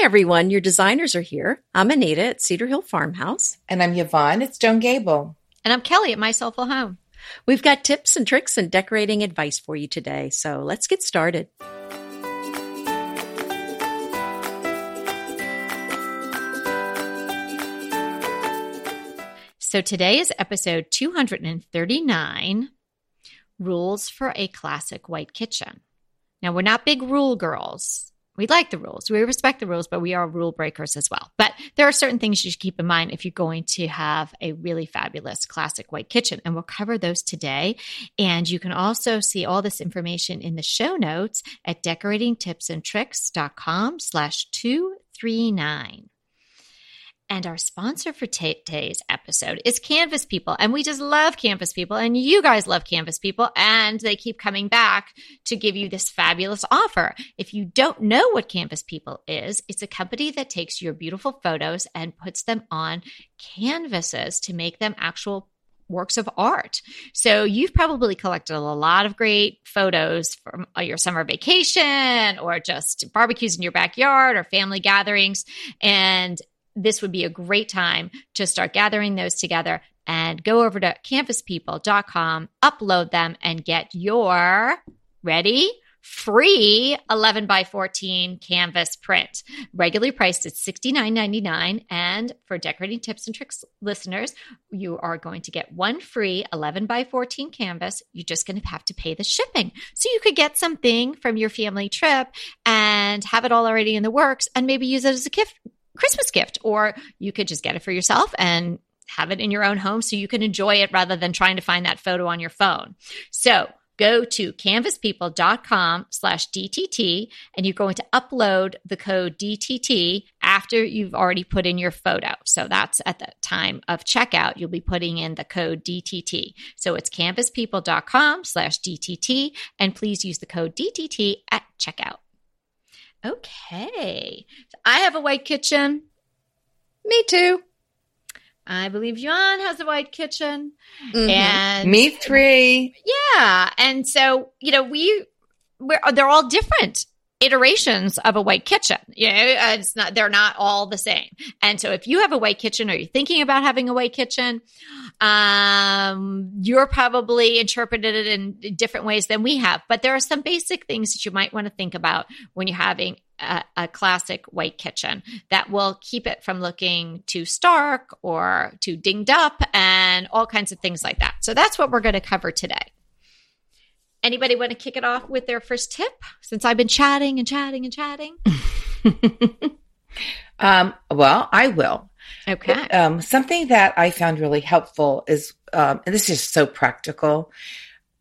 Hi, everyone. Your designers are here. I'm Anita at Cedar Hill Farmhouse. And I'm Yvonne at Stone Gable. And I'm Kelly at My Soulful Home. We've got tips and tricks and decorating advice for you today. So let's get started. So today is episode 239 Rules for a Classic White Kitchen. Now, we're not big rule girls. We like the rules. We respect the rules, but we are rule breakers as well. But there are certain things you should keep in mind if you're going to have a really fabulous classic white kitchen. And we'll cover those today. And you can also see all this information in the show notes at decoratingtipsandtricks.com slash 239. And our sponsor for today's episode is Canvas People. And we just love Canvas People. And you guys love Canvas People. And they keep coming back to give you this fabulous offer. If you don't know what Canvas People is, it's a company that takes your beautiful photos and puts them on canvases to make them actual works of art. So you've probably collected a lot of great photos from your summer vacation or just barbecues in your backyard or family gatherings. And this would be a great time to start gathering those together and go over to canvaspeople.com, upload them, and get your ready? Free 11 by 14 canvas print. Regularly priced at $69.99 and for decorating tips and tricks listeners you are going to get one free 11 by 14 canvas. You're just going to have to pay the shipping. So you could get something from your family trip and have it all already in the works and maybe use it as a gift Christmas gift, or you could just get it for yourself and have it in your own home so you can enjoy it rather than trying to find that photo on your phone. So go to canvaspeople.com slash DTT and you're going to upload the code DTT after you've already put in your photo. So that's at the time of checkout, you'll be putting in the code DTT. So it's canvaspeople.com slash DTT and please use the code DTT at checkout. Okay. So I have a white kitchen. Me too. I believe Yvonne has a white kitchen. Mm-hmm. And me three. Yeah. And so, you know, we we're they're all different iterations of a white kitchen. You know, it's not they're not all the same. And so if you have a white kitchen or you're thinking about having a white kitchen, um, you're probably interpreted it in different ways than we have. But there are some basic things that you might want to think about when you're having a, a, classic white kitchen that will keep it from looking too stark or too dinged up and all kinds of things like that. So that's what we're going to cover today. Anybody want to kick it off with their first tip since I've been chatting and chatting and chatting? um, well, I will. Okay. Um, something that I found really helpful is, um, and this is so practical.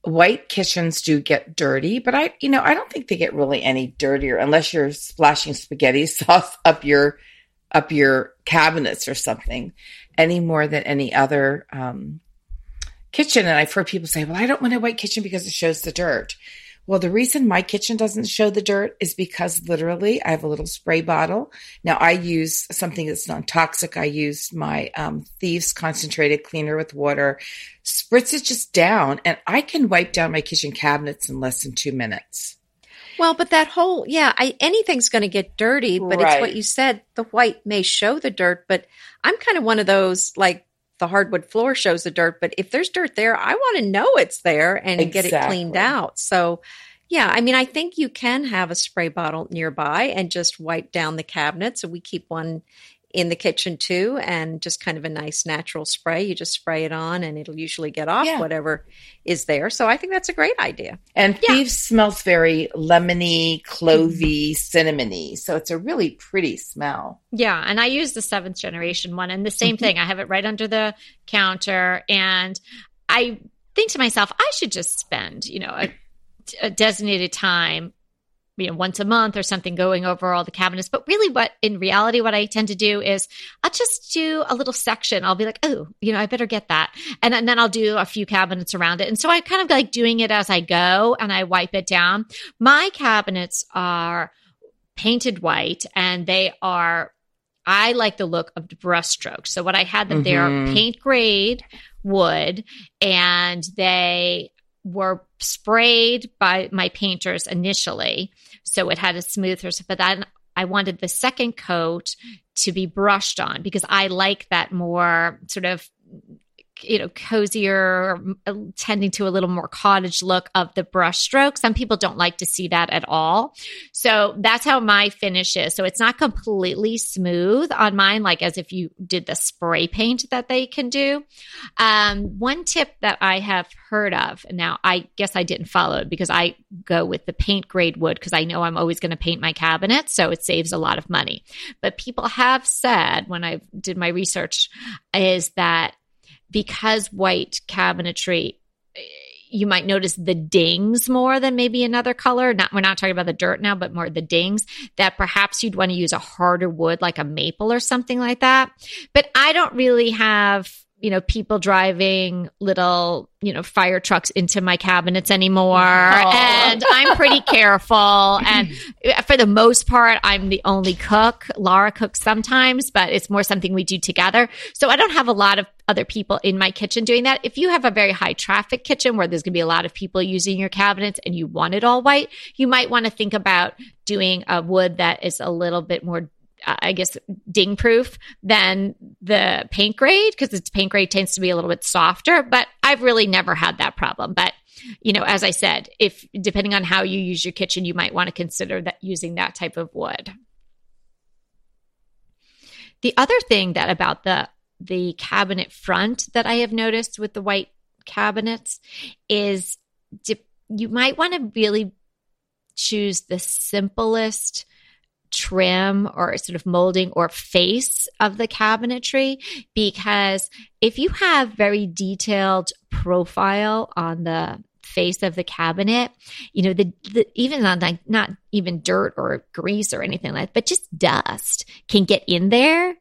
White kitchens do get dirty, but I, you know, I don't think they get really any dirtier unless you're splashing spaghetti sauce up your, up your cabinets or something, any more than any other um, kitchen. And I've heard people say, well, I don't want a white kitchen because it shows the dirt. Well, the reason my kitchen doesn't show the dirt is because literally I have a little spray bottle. Now I use something that's non toxic. I use my um, Thieves concentrated cleaner with water, spritz it just down, and I can wipe down my kitchen cabinets in less than two minutes. Well, but that whole, yeah, I, anything's going to get dirty, but right. it's what you said. The white may show the dirt, but I'm kind of one of those like the hardwood floor shows the dirt, but if there's dirt there, I want to know it's there and exactly. get it cleaned out. So, yeah, I mean, I think you can have a spray bottle nearby and just wipe down the cabinet. So we keep one in the kitchen too and just kind of a nice natural spray. You just spray it on and it'll usually get off yeah. whatever is there. So i think that's a great idea. And yeah. thieves smells very lemony clovey cinnamony. So it's a really pretty smell. Yeah and i use the seventh generation one and the same mm-hmm. thing. I have it right under the counter and i think to myself i should just spend you know a, a designated time you know once a month or something going over all the cabinets. But really what in reality what i tend to do is i'll just do a little section. I'll be like oh you know i better get that. And, and then i'll do a few cabinets around it. And so i kind of like doing it as i go and i wipe it down. My cabinets are painted white and they are i like the look of the brush strokes so what i had them mm-hmm. they're paint grade wood and they were sprayed by my painters initially. So it had a smooth surface, but then I wanted the second coat to be brushed on because I like that more sort of you know, cozier, uh, tending to a little more cottage look of the brush stroke. Some people don't like to see that at all. So that's how my finish is. So it's not completely smooth on mine, like as if you did the spray paint that they can do. Um, one tip that I have heard of, now I guess I didn't follow it because I go with the paint grade wood because I know I'm always going to paint my cabinet. So it saves a lot of money. But people have said when I did my research is that because white cabinetry you might notice the dings more than maybe another color. Not we're not talking about the dirt now, but more the dings that perhaps you'd want to use a harder wood like a maple or something like that. But I don't really have you know, people driving little, you know, fire trucks into my cabinets anymore. Oh. And I'm pretty careful. And for the most part, I'm the only cook. Laura cooks sometimes, but it's more something we do together. So I don't have a lot of other people in my kitchen doing that. If you have a very high traffic kitchen where there's going to be a lot of people using your cabinets and you want it all white, you might want to think about doing a wood that is a little bit more uh, I guess, ding proof than the paint grade because its paint grade tends to be a little bit softer. But I've really never had that problem. But you know, as I said, if depending on how you use your kitchen, you might want to consider that using that type of wood. The other thing that about the the cabinet front that I have noticed with the white cabinets is you might want to really choose the simplest trim or sort of molding or face of the cabinetry because if you have very detailed profile on the face of the cabinet you know the, the even on like not even dirt or grease or anything like that but just dust can get in there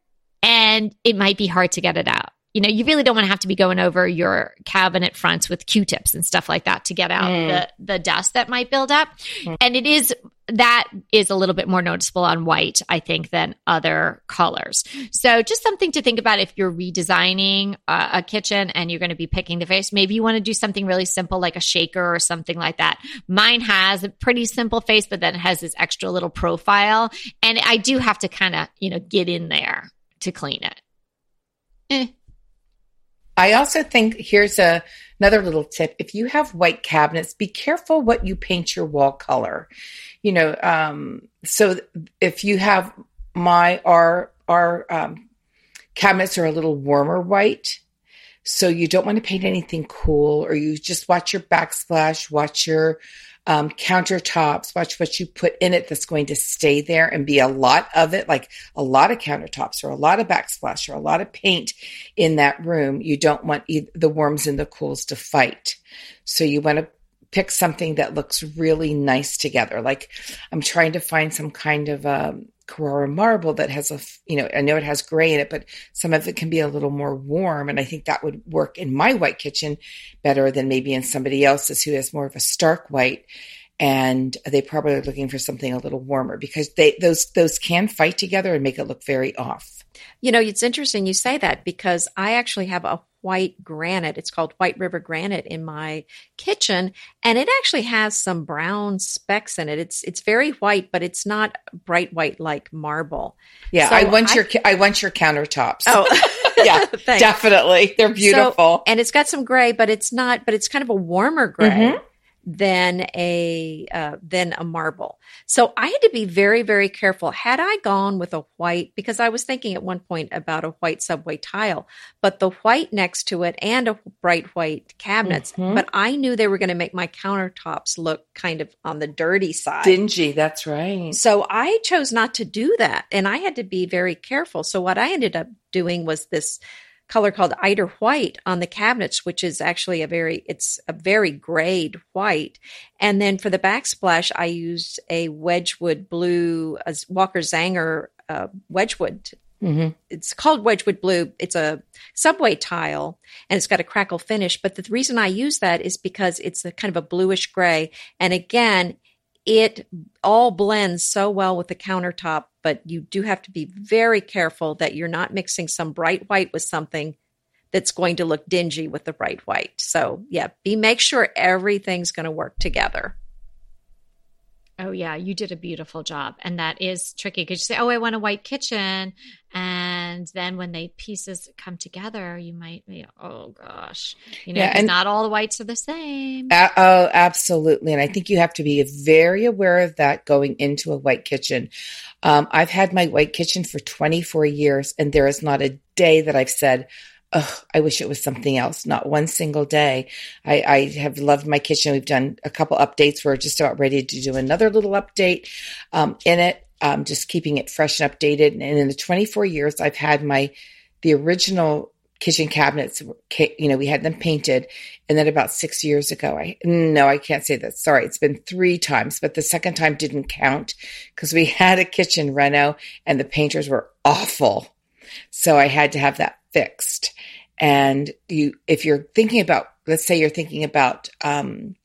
and it might be hard to get it out you know, you really don't want to have to be going over your cabinet fronts with Q-tips and stuff like that to get out mm. the, the dust that might build up. Mm. And it is that is a little bit more noticeable on white, I think, than other colors. So just something to think about if you're redesigning a, a kitchen and you're going to be picking the face. Maybe you want to do something really simple like a shaker or something like that. Mine has a pretty simple face, but then it has this extra little profile. And I do have to kind of, you know, get in there to clean it. Eh. I also think here's a, another little tip. If you have white cabinets, be careful what you paint your wall color. You know, um, so if you have my, our, our, um, cabinets are a little warmer white. So you don't want to paint anything cool or you just watch your backsplash, watch your um, countertops. Watch what you put in it that's going to stay there and be a lot of it, like a lot of countertops or a lot of backsplash or a lot of paint in that room. You don't want the worms and the cools to fight. So you want to pick something that looks really nice together. Like I'm trying to find some kind of um, Carrara marble that has a, you know, I know it has gray in it, but some of it can be a little more warm. And I think that would work in my white kitchen better than maybe in somebody else's who has more of a stark white. And they probably are looking for something a little warmer because they, those, those can fight together and make it look very off. You know, it's interesting you say that because I actually have a white granite. It's called White River granite in my kitchen, and it actually has some brown specks in it. It's it's very white, but it's not bright white like marble. Yeah, so I want I, your I want your countertops. Oh, yeah, definitely. They're beautiful, so, and it's got some gray, but it's not. But it's kind of a warmer gray. Mm-hmm than a uh, than a marble. So I had to be very very careful. Had I gone with a white because I was thinking at one point about a white subway tile, but the white next to it and a bright white cabinets, mm-hmm. but I knew they were going to make my countertops look kind of on the dirty side. Dingy, that's right. So I chose not to do that and I had to be very careful. So what I ended up doing was this color called Eider white on the cabinets, which is actually a very, it's a very grayed white. And then for the backsplash, I used a Wedgwood blue, a Walker Zanger uh, Wedgwood. Mm-hmm. It's called Wedgwood Blue. It's a subway tile and it's got a crackle finish. But the reason I use that is because it's a kind of a bluish gray. And again, it all blends so well with the countertop, but you do have to be very careful that you're not mixing some bright white with something that's going to look dingy with the bright white. So, yeah, be make sure everything's going to work together. Oh yeah, you did a beautiful job, and that is tricky because you say, "Oh, I want a white kitchen," and then when the pieces come together, you might be, "Oh gosh," you know, yeah, and not all the whites are the same. Uh, oh, absolutely, and I think you have to be very aware of that going into a white kitchen. Um, I've had my white kitchen for 24 years, and there is not a day that I've said, I wish it was something else. Not one single day. I, I, have loved my kitchen. We've done a couple updates. We're just about ready to do another little update um, in it. Um, just keeping it fresh and updated. And in the 24 years I've had my the original kitchen cabinets, you know, we had them painted. And then about six years ago, I, no, I can't say that. Sorry. It's been three times, but the second time didn't count because we had a kitchen reno and the painters were awful. So I had to have that fixed. And you, if you're thinking about, let's say you're thinking about, um,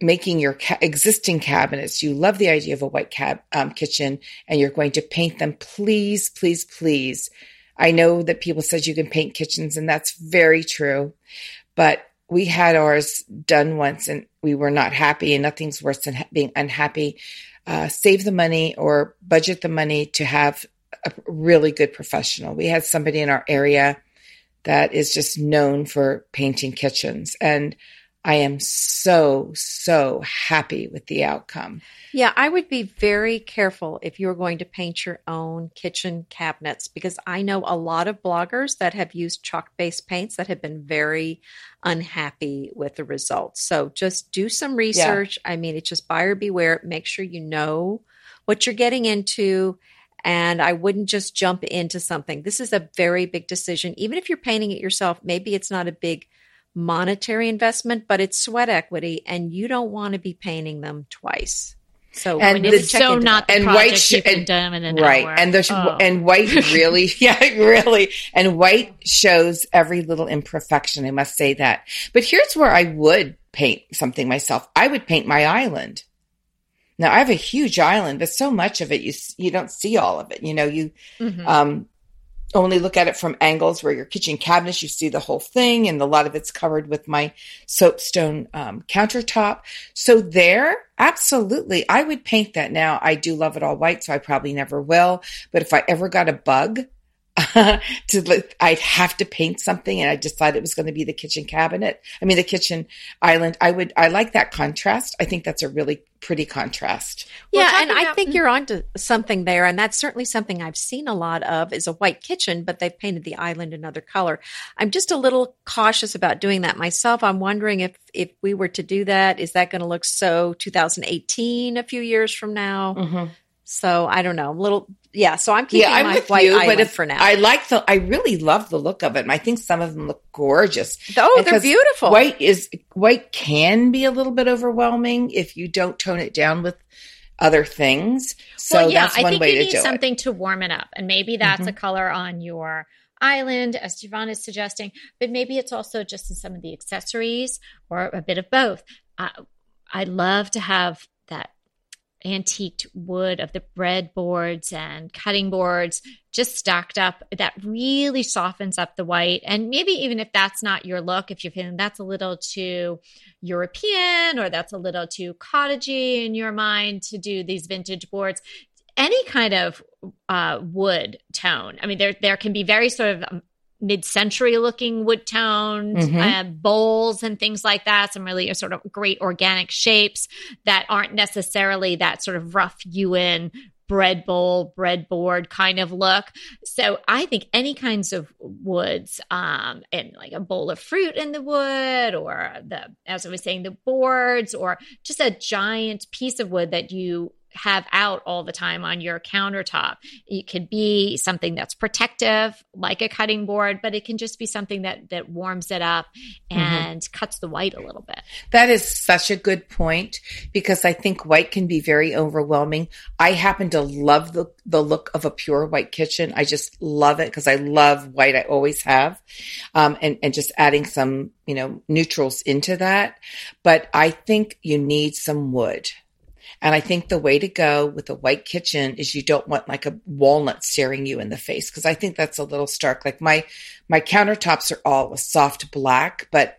making your ca- existing cabinets, you love the idea of a white cab um, kitchen and you're going to paint them, please, please, please. I know that people said you can paint kitchens and that's very true, but we had ours done once and we were not happy and nothing's worse than ha- being unhappy. Uh, save the money or budget the money to have a really good professional. We had somebody in our area that is just known for painting kitchens. And I am so, so happy with the outcome. Yeah, I would be very careful if you're going to paint your own kitchen cabinets because I know a lot of bloggers that have used chalk based paints that have been very unhappy with the results. So just do some research. Yeah. I mean, it's just buyer beware. Make sure you know what you're getting into and I wouldn't just jump into something. This is a very big decision. Even if you're painting it yourself, maybe it's not a big monetary investment, but it's sweat equity, and you don't want to be painting them twice. So and it's so not the and white sh- and, right hour. and there's oh. and white really yeah really and white shows every little imperfection. I must say that. But here's where I would paint something myself. I would paint my island. Now I have a huge island, but so much of it you you don't see all of it. You know, you mm-hmm. um, only look at it from angles where your kitchen cabinets you see the whole thing, and a lot of it's covered with my soapstone um, countertop. So there, absolutely, I would paint that. Now I do love it all white, so I probably never will. But if I ever got a bug to I'd have to paint something and I decided it was going to be the kitchen cabinet. I mean the kitchen island. I would I like that contrast. I think that's a really pretty contrast. Yeah, and about- I think you're onto something there and that's certainly something I've seen a lot of is a white kitchen but they've painted the island another color. I'm just a little cautious about doing that myself. I'm wondering if if we were to do that is that going to look so 2018 a few years from now? Mm-hmm. So I don't know. A little, yeah. So I'm keeping yeah, I'm my white you, but if, for now. I like the. I really love the look of it. And I think some of them look gorgeous. Oh, they're beautiful. White is white can be a little bit overwhelming if you don't tone it down with other things. So well, yeah, that's one I think you need something it. to warm it up, and maybe that's mm-hmm. a color on your island, as Yvonne is suggesting. But maybe it's also just in some of the accessories or a bit of both. Uh, I love to have that antiqued wood of the breadboards and cutting boards just stacked up that really softens up the white and maybe even if that's not your look if you're feeling that's a little too european or that's a little too cottagey in your mind to do these vintage boards any kind of uh, wood tone. I mean, there there can be very sort of um, mid-century looking wood toned mm-hmm. uh, bowls and things like that some really sort of great organic shapes that aren't necessarily that sort of rough hewn bread bowl breadboard kind of look so i think any kinds of woods um and like a bowl of fruit in the wood or the as i was saying the boards or just a giant piece of wood that you have out all the time on your countertop. It could be something that's protective, like a cutting board, but it can just be something that that warms it up mm-hmm. and mm-hmm. cuts the white a little bit. That is such a good point because I think white can be very overwhelming. I happen to love the the look of a pure white kitchen. I just love it because I love white. I always have, um, and and just adding some you know neutrals into that. But I think you need some wood. And I think the way to go with a white kitchen is you don't want like a walnut staring you in the face because I think that's a little stark. Like my my countertops are all a soft black, but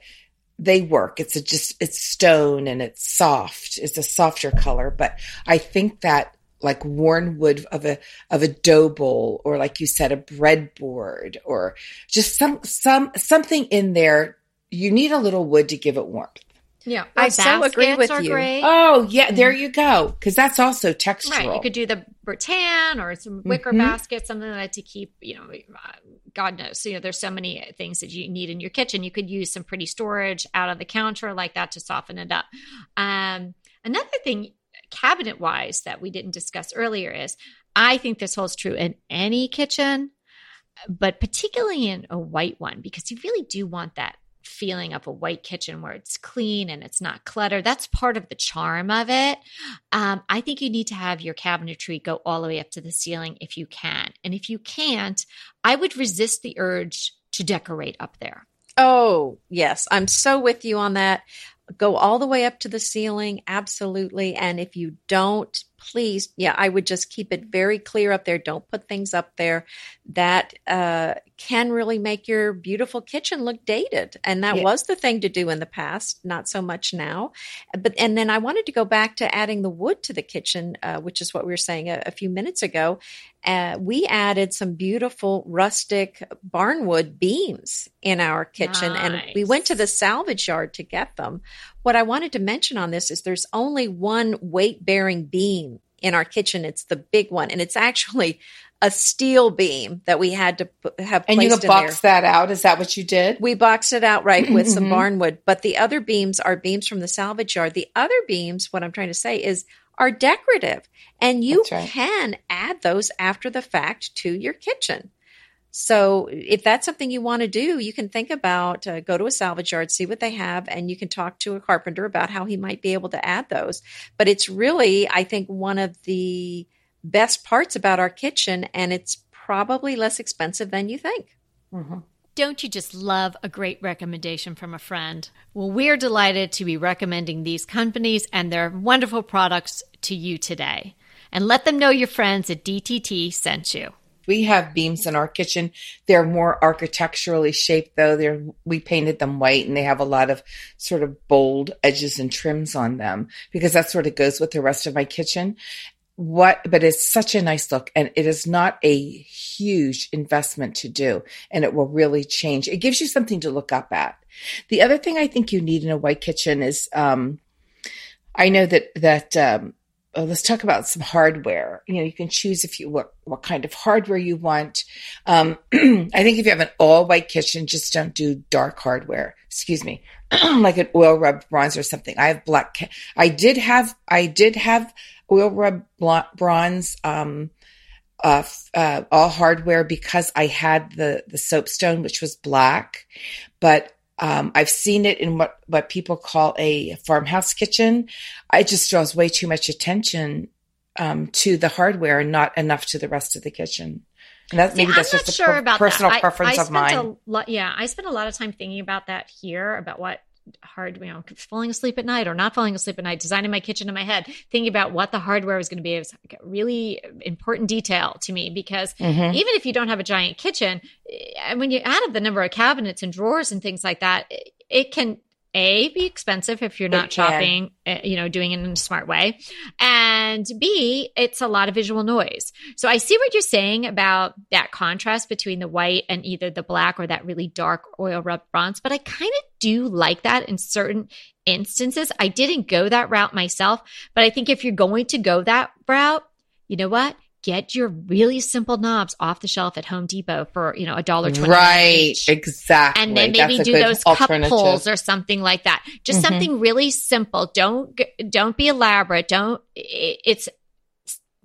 they work. It's a just, it's stone and it's soft. It's a softer color, but I think that like worn wood of a, of a dough bowl or like you said, a breadboard or just some, some, something in there. You need a little wood to give it warmth. Yeah, I so agree with you. Great. Oh, yeah, there you go. Because that's also textural. Right, you could do the rattan or some wicker mm-hmm. basket, something like to keep. You know, uh, God knows. So, you know, there's so many things that you need in your kitchen. You could use some pretty storage out on the counter like that to soften it up. Um, another thing, cabinet wise, that we didn't discuss earlier is I think this holds true in any kitchen, but particularly in a white one because you really do want that feeling of a white kitchen where it's clean and it's not cluttered. That's part of the charm of it. Um, I think you need to have your cabinetry go all the way up to the ceiling if you can. And if you can't, I would resist the urge to decorate up there. Oh, yes. I'm so with you on that. Go all the way up to the ceiling. Absolutely. And if you don't, please, yeah, I would just keep it very clear up there. Don't put things up there that uh, can really make your beautiful kitchen look dated. And that yeah. was the thing to do in the past, not so much now. But and then I wanted to go back to adding the wood to the kitchen, uh, which is what we were saying a, a few minutes ago. Uh, we added some beautiful rustic barnwood beams in our kitchen, nice. and we went to the salvage yard to get them. What I wanted to mention on this is there's only one weight bearing beam in our kitchen. It's the big one, and it's actually a steel beam that we had to have. And you boxed that out. Is that what you did? We boxed it out right with some mm-hmm. barnwood, but the other beams are beams from the salvage yard. The other beams, what I'm trying to say is, are decorative, and you right. can add those after the fact to your kitchen. So if that's something you want to do, you can think about uh, go to a salvage yard, see what they have, and you can talk to a carpenter about how he might be able to add those. But it's really, I think, one of the best parts about our kitchen, and it's probably less expensive than you think. Mm-hmm. Don't you just love a great recommendation from a friend? Well, we're delighted to be recommending these companies and their wonderful products to you today. And let them know your friends at DTT sent you. We have beams in our kitchen. They're more architecturally shaped though. They're, we painted them white and they have a lot of sort of bold edges and trims on them because that sort of goes with the rest of my kitchen. What, but it's such a nice look and it is not a huge investment to do and it will really change. It gives you something to look up at. The other thing I think you need in a white kitchen is, um, I know that, that, um, uh, let's talk about some hardware. You know, you can choose if you what what kind of hardware you want. Um, I think if you have an all white kitchen, just don't do dark hardware. Excuse me, like an oil rubbed bronze or something. I have black. I did have I did have oil rub bronze. Um, uh, uh, all hardware because I had the the soapstone, which was black, but um, I've seen it in what, what people call a farmhouse kitchen. It just draws way too much attention um, to the hardware and not enough to the rest of the kitchen. And that, maybe that's just a sure per- personal that. preference I, I of mine. Lo- yeah, I spent a lot of time thinking about that here, about what hard, you know, falling asleep at night or not falling asleep at night, designing my kitchen in my head, thinking about what the hardware was going to be. It was a really important detail to me because mm-hmm. even if you don't have a giant kitchen, eh, when you add up the number of cabinets and drawers and things like that, it can a be expensive if you're not shopping eh, you know doing it in a smart way. And b it's a lot of visual noise. So i see what you're saying about that contrast between the white and either the black or that really dark oil rub bronze but i kind of do like that in certain instances. I didn't go that route myself but i think if you're going to go that route you know what get your really simple knobs off the shelf at Home Depot for, you know, a dollar twenty. Right. Exactly. And then maybe do those cup holes or something like that. Just mm-hmm. something really simple. Don't, don't be elaborate. Don't, it's,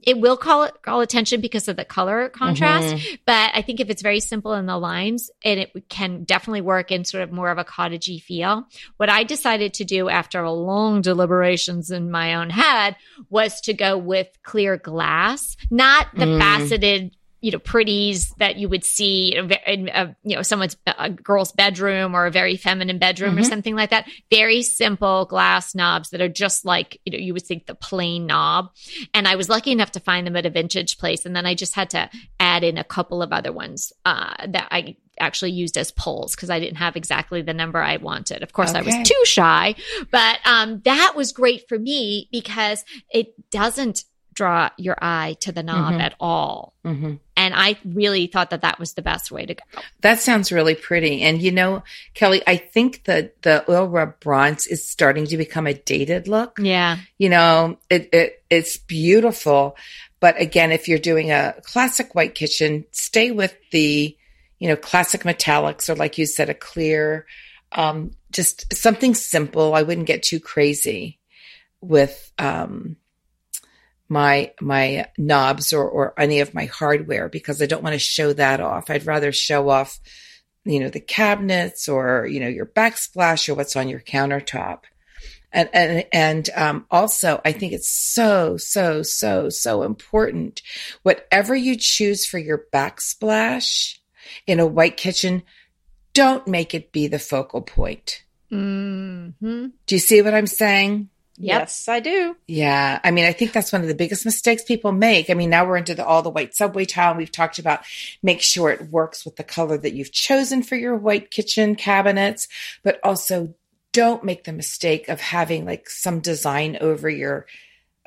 it will call it call attention because of the color contrast. Mm-hmm. But I think if it's very simple in the lines, and it can definitely work in sort of more of a cottagey feel. What I decided to do after a long deliberations in my own head was to go with clear glass, not the mm. faceted you know pretties that you would see in a, you know someone's a girl's bedroom or a very feminine bedroom mm-hmm. or something like that very simple glass knobs that are just like you know you would think the plain knob and i was lucky enough to find them at a vintage place and then i just had to add in a couple of other ones uh, that i actually used as pulls because I didn't have exactly the number I wanted. Of course, okay. I was too shy, but um, that was great for me because it doesn't draw your eye to the knob mm-hmm. at all. Mm-hmm. And I really thought that that was the best way to go. That sounds really pretty. And you know, Kelly, I think that the oil rub bronze is starting to become a dated look. Yeah. You know, it, it it's beautiful. But again, if you're doing a classic white kitchen, stay with the, you know, classic metallics or like you said, a clear, um, just something simple. I wouldn't get too crazy with, um, my my knobs or or any of my hardware because I don't want to show that off. I'd rather show off you know the cabinets or you know your backsplash or what's on your countertop. And and and um, also, I think it's so so so so important. Whatever you choose for your backsplash in a white kitchen, don't make it be the focal point. Mm-hmm. Do you see what I'm saying? Yep. Yes, I do. Yeah. I mean, I think that's one of the biggest mistakes people make. I mean, now we're into the, all the white subway tile. We've talked about make sure it works with the color that you've chosen for your white kitchen cabinets, but also don't make the mistake of having like some design over your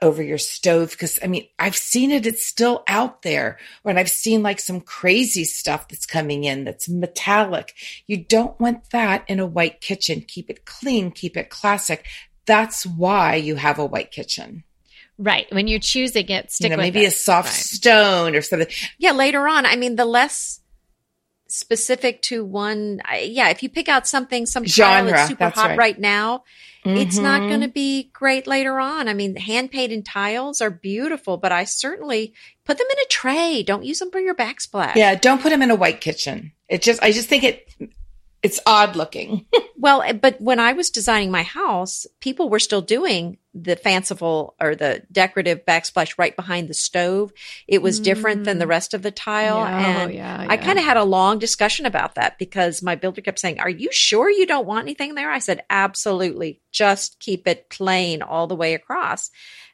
over your stove because I mean I've seen it it's still out there when I've seen like some crazy stuff that's coming in that's metallic you don't want that in a white kitchen keep it clean keep it classic that's why you have a white kitchen. Right. When you're choosing it, stick you know, maybe it. a soft right. stone or something. Yeah, later on. I mean, the less specific to one, yeah, if you pick out something, some genre that's super that's hot right. right now, mm-hmm. it's not mm-hmm. going to be great later on. I mean, hand painted tiles are beautiful, but I certainly put them in a tray. Don't use them for your backsplash. Yeah, don't put them in a white kitchen. It just, I just think it it's odd looking. well, eh, but when I was designing my house, people were still doing the fanciful or the decorative backsplash right behind the stove. It was mm. different than the mm. rest of the tile. Yeah, oh, and yeah, yeah. I kind of had a long discussion about that because my builder kept saying, Are you sure you don't want anything there? I said, Absolutely. Just keep it plain all the way across.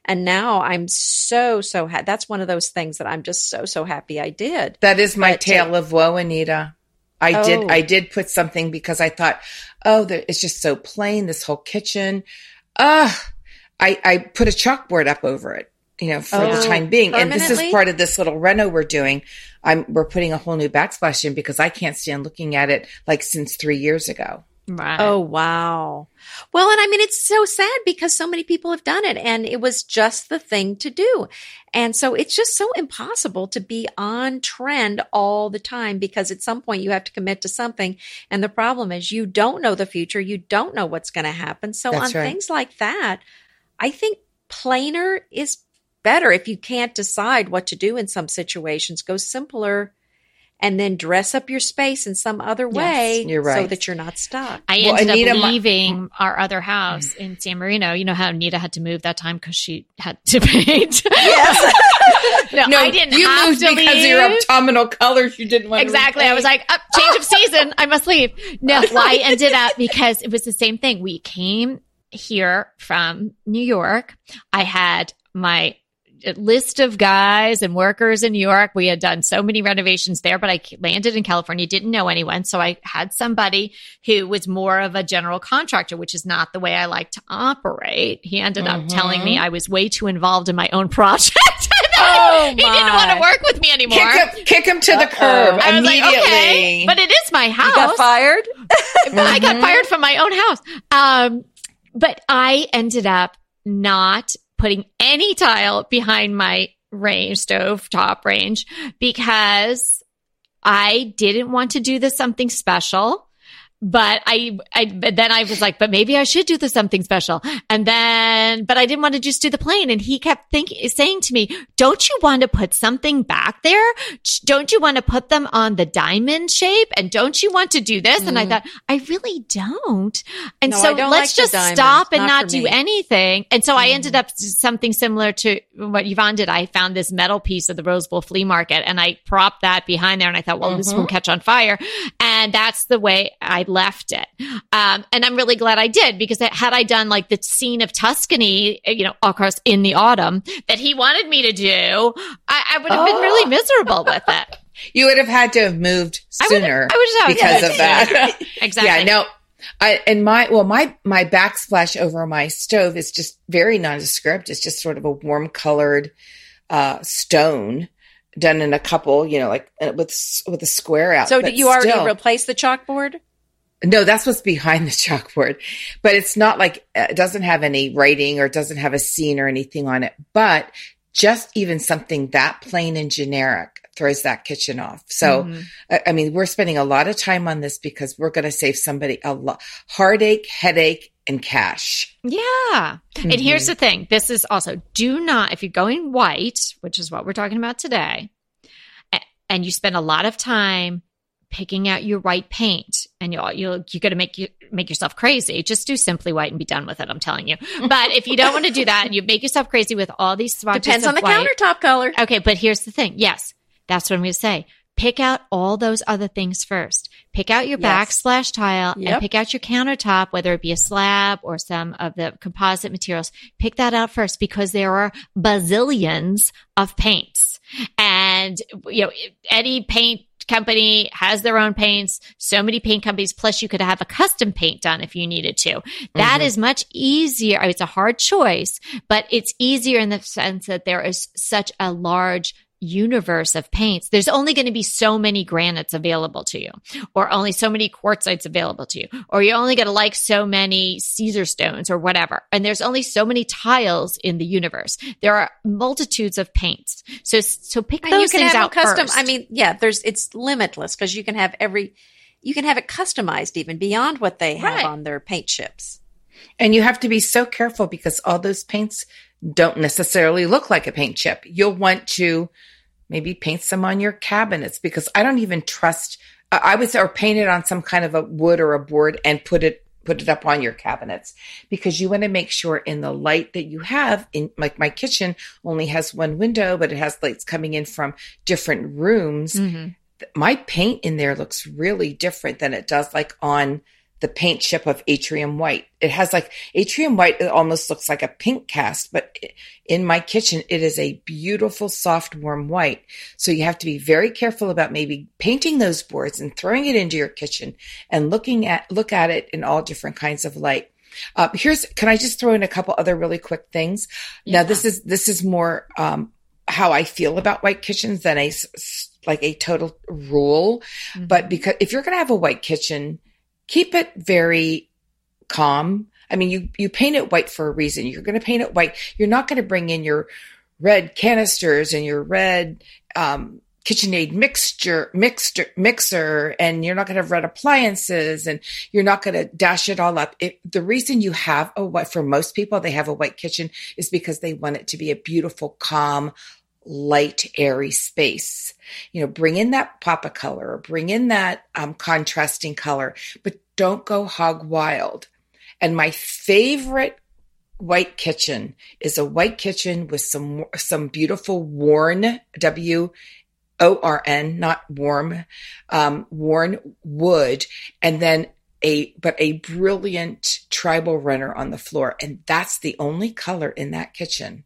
And now I'm so, so happy. That's one of those things that I'm just so, so happy I did. That is my but tale to- of woe, Anita. I oh. did I did put something because I thought, oh, it's just so plain. This whole kitchen. Uh, I I put a chalkboard up over it, you know, for oh, the time being. And this is part of this little reno we're doing. I'm we're putting a whole new backsplash in because I can't stand looking at it like since three years ago. Right. Oh, wow. Well, and I mean, it's so sad because so many people have done it and it was just the thing to do. And so it's just so impossible to be on trend all the time because at some point you have to commit to something. And the problem is you don't know the future. You don't know what's going to happen. So That's on right. things like that, I think plainer is better. If you can't decide what to do in some situations, go simpler and then dress up your space in some other way yes, right. so that you're not stuck. I well, ended Anita, up leaving my- our other house in San Marino. You know how Anita had to move that time because she had to paint. Yes. no, no, I didn't. You moved because leave. of your autumnal colors. You didn't want exactly. I was like, oh, change of season. I must leave. No, well, I ended up because it was the same thing. We came here from New York. I had my list of guys and workers in New York. We had done so many renovations there, but I landed in California, didn't know anyone. So I had somebody who was more of a general contractor, which is not the way I like to operate. He ended mm-hmm. up telling me I was way too involved in my own project. oh he didn't want to work with me anymore. Kick him, kick him to the curb I immediately. Like, okay, but it is my house. You got fired? mm-hmm. I got fired from my own house. Um, but I ended up not putting any tile behind my range, stove top range, because I didn't want to do this something special. But I, I, but then I was like, but maybe I should do the something special. And then, but I didn't want to just do the plain. And he kept thinking, saying to me, don't you want to put something back there? Don't you want to put them on the diamond shape? And don't you want to do this? Mm. And I mm. thought, I really don't. And no, so let's like just stop and not, not do anything. And so mm. I ended mm. up something similar to what Yvonne did. I found this metal piece of the Rose Bowl flea market and I propped that behind there. And I thought, well, mm-hmm. this won't catch on fire. And that's the way I left it. Um, and I'm really glad I did because had I done like the scene of Tuscany, you know, of course in the autumn that he wanted me to do, I, I would have oh. been really miserable with it. You would have had to have moved sooner I would, I would because of that. exactly. Yeah, no. I, and my, well, my, my backsplash over my stove is just very nondescript. It's just sort of a warm colored, uh, stone done in a couple, you know, like uh, with, with a square out. So did you already still, replace the chalkboard? No, that's what's behind the chalkboard. But it's not like uh, it doesn't have any writing or it doesn't have a scene or anything on it. But just even something that plain and generic throws that kitchen off. So, mm-hmm. I, I, mean, we're spending a lot of time on this because we're going to save somebody a lot heartache, headache, and cash. Yeah. Mm-hmm. And here's the thing. This is also do not, if you're going white, which is what we're talking about today, and you spend a lot of time picking out your white paint and you're you're, you're to make you make yourself crazy. Just do simply white and be done with it i'm telling you. But if you don't want to do that and you make yourself crazy with all these swatches depends on the white, countertop color. Okay but here's the thing. Yes that's what i'm going to say. Pick out all those other things first. Pick out your yes. backsplash tile yep. and pick out your countertop whether it be a slab or some of the composite materials. Pick that out first because there are bazillions of paints. And you know any paint company has their own paints, so many paint companies, plus you could have a custom paint done if you needed to. That mm-hmm. is much easier. It's a hard choice, but it's easier in the sense that there is such a large universe of paints, there's only going to be so many granites available to you, or only so many quartzites available to you, or you're only going to like so many Caesarstones or whatever. And there's only so many tiles in the universe. There are multitudes of paints. So, so pick and those you can things have out custom. First. I mean, yeah, there's, it's limitless because you can have every, you can have it customized even beyond what they have right. on their paint chips. And you have to be so careful because all those paints don't necessarily look like a paint chip. You'll want to maybe paint some on your cabinets because I don't even trust. I would say, or paint it on some kind of a wood or a board and put it put it up on your cabinets because you want to make sure in the light that you have in like my kitchen only has one window but it has lights coming in from different rooms mm-hmm. my paint in there looks really different than it does like on the paint chip of atrium white. It has like atrium white, it almost looks like a pink cast, but in my kitchen, it is a beautiful, soft, warm white. So you have to be very careful about maybe painting those boards and throwing it into your kitchen and looking at, look at it in all different kinds of light. Uh, here's, can I just throw in a couple other really quick things? Yeah. Now, this is, this is more, um, how I feel about white kitchens than a, like a total rule. Mm-hmm. But because if you're going to have a white kitchen, keep it very calm. I mean, you, you paint it white for a reason. You're going to paint it white. You're not going to bring in your red canisters and your red, um, KitchenAid mixture, mixer, mixer, and you're not going to have red appliances and you're not going to dash it all up. It, the reason you have a white, for most people, they have a white kitchen is because they want it to be a beautiful, calm, light, airy space. You know, bring in that pop of color bring in that um, contrasting color, but don't go hog wild. And my favorite white kitchen is a white kitchen with some some beautiful worn W O R N, not warm, um, worn wood, and then a but a brilliant tribal runner on the floor, and that's the only color in that kitchen.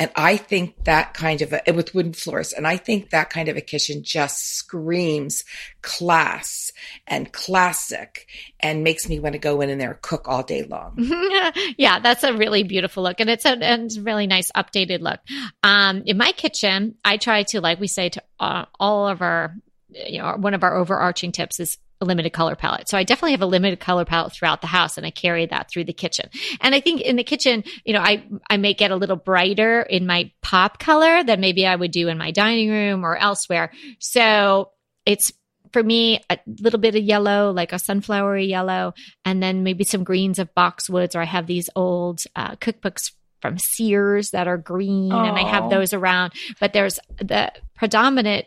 And I think that kind of a, with wooden floors, and I think that kind of a kitchen just screams class and classic and makes me want to go in and there cook all day long. yeah, that's a really beautiful look. And it's a, and really nice updated look. Um, in my kitchen, I try to, like we say to uh, all of our, you know, one of our overarching tips is a limited color palette. So I definitely have a limited color palette throughout the house and I carry that through the kitchen. And I think in the kitchen, you know, I, I may get a little brighter in my pop color than maybe I would do in my dining room or elsewhere. So it's for me, a little bit of yellow, like a sunflowery yellow, and then maybe some greens of boxwoods, or I have these old uh, cookbooks from Sears that are green, Aww. and I have those around. But there's the predominant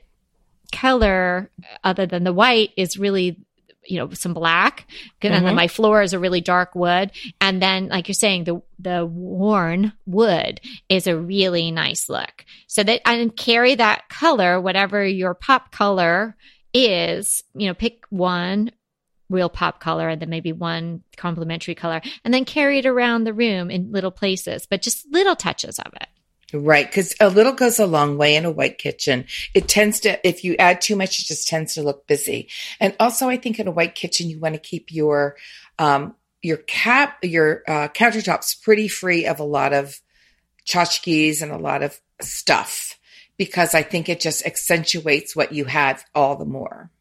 color, other than the white, is really you know some black and mm-hmm. then my floor is a really dark wood and then like you're saying the the worn wood is a really nice look so that and carry that color whatever your pop color is, you know, pick one real pop color and then maybe one complementary color and then carry it around the room in little places, but just little touches of it. Right. Cause a little goes a long way in a white kitchen. It tends to, if you add too much, it just tends to look busy. And also I think in a white kitchen, you want to keep your, um, your cap, your, uh, countertops pretty free of a lot of tchotchkes and a lot of stuff because I think it just accentuates what you have all the more.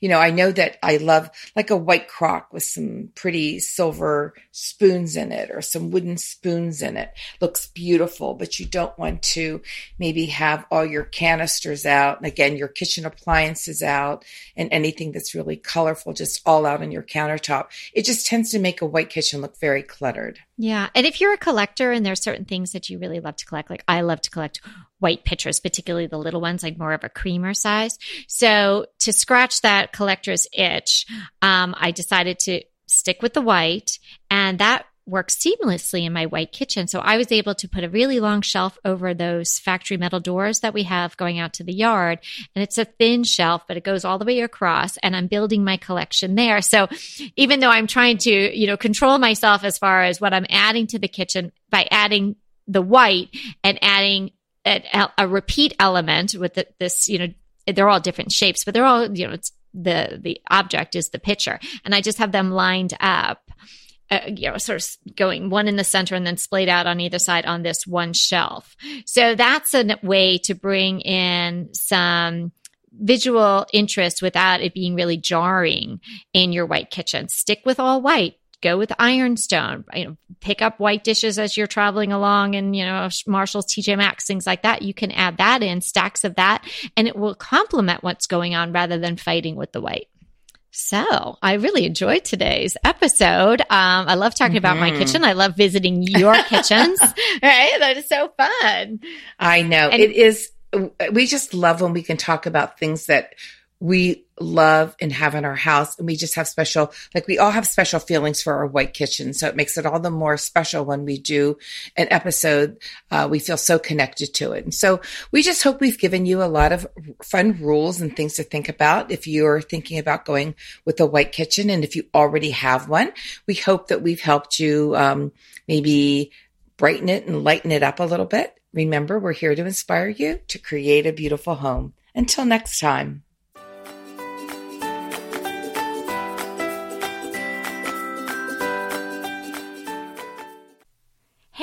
You know, I know that I love like a white crock with some pretty silver spoons in it or some wooden spoons in it. Looks beautiful, but you don't want to maybe have all your canisters out and again, your kitchen appliances out and anything that's really colorful just all out on your countertop. It just tends to make a white kitchen look very cluttered. Yeah. And if you're a collector and there's certain things that you really love to collect, like I love to collect white pitchers, particularly the little ones, like more of a creamer size. So to scratch that collector's itch, um, I decided to stick with the white and that works seamlessly in my white kitchen. So I was able to put a really long shelf over those factory metal doors that we have going out to the yard. And it's a thin shelf, but it goes all the way across and I'm building my collection there. So even though I'm trying to, you know, control myself as far as what I'm adding to the kitchen by adding the white and adding a, a repeat element with the, this, you know, they're all different shapes, but they're all, you know, the, the object is the pitcher. And I just have them lined up. Uh, you know, sort of going one in the center and then splayed out on either side on this one shelf. So that's a way to bring in some visual interest without it being really jarring in your white kitchen. Stick with all white go with ironstone you know pick up white dishes as you're traveling along and you know marshall's tj maxx things like that you can add that in stacks of that and it will complement what's going on rather than fighting with the white so I really enjoyed today's episode. Um, I love talking mm-hmm. about my mm-hmm. kitchen. I love visiting your kitchens. right? That is so fun. I know and- it is. We just love when we can talk about things that we love and have in our house. And we just have special, like we all have special feelings for our white kitchen. So it makes it all the more special when we do an episode. Uh, we feel so connected to it. And so we just hope we've given you a lot of fun rules and things to think about if you're thinking about going with a white kitchen. And if you already have one, we hope that we've helped you um, maybe brighten it and lighten it up a little bit. Remember, we're here to inspire you to create a beautiful home. Until next time.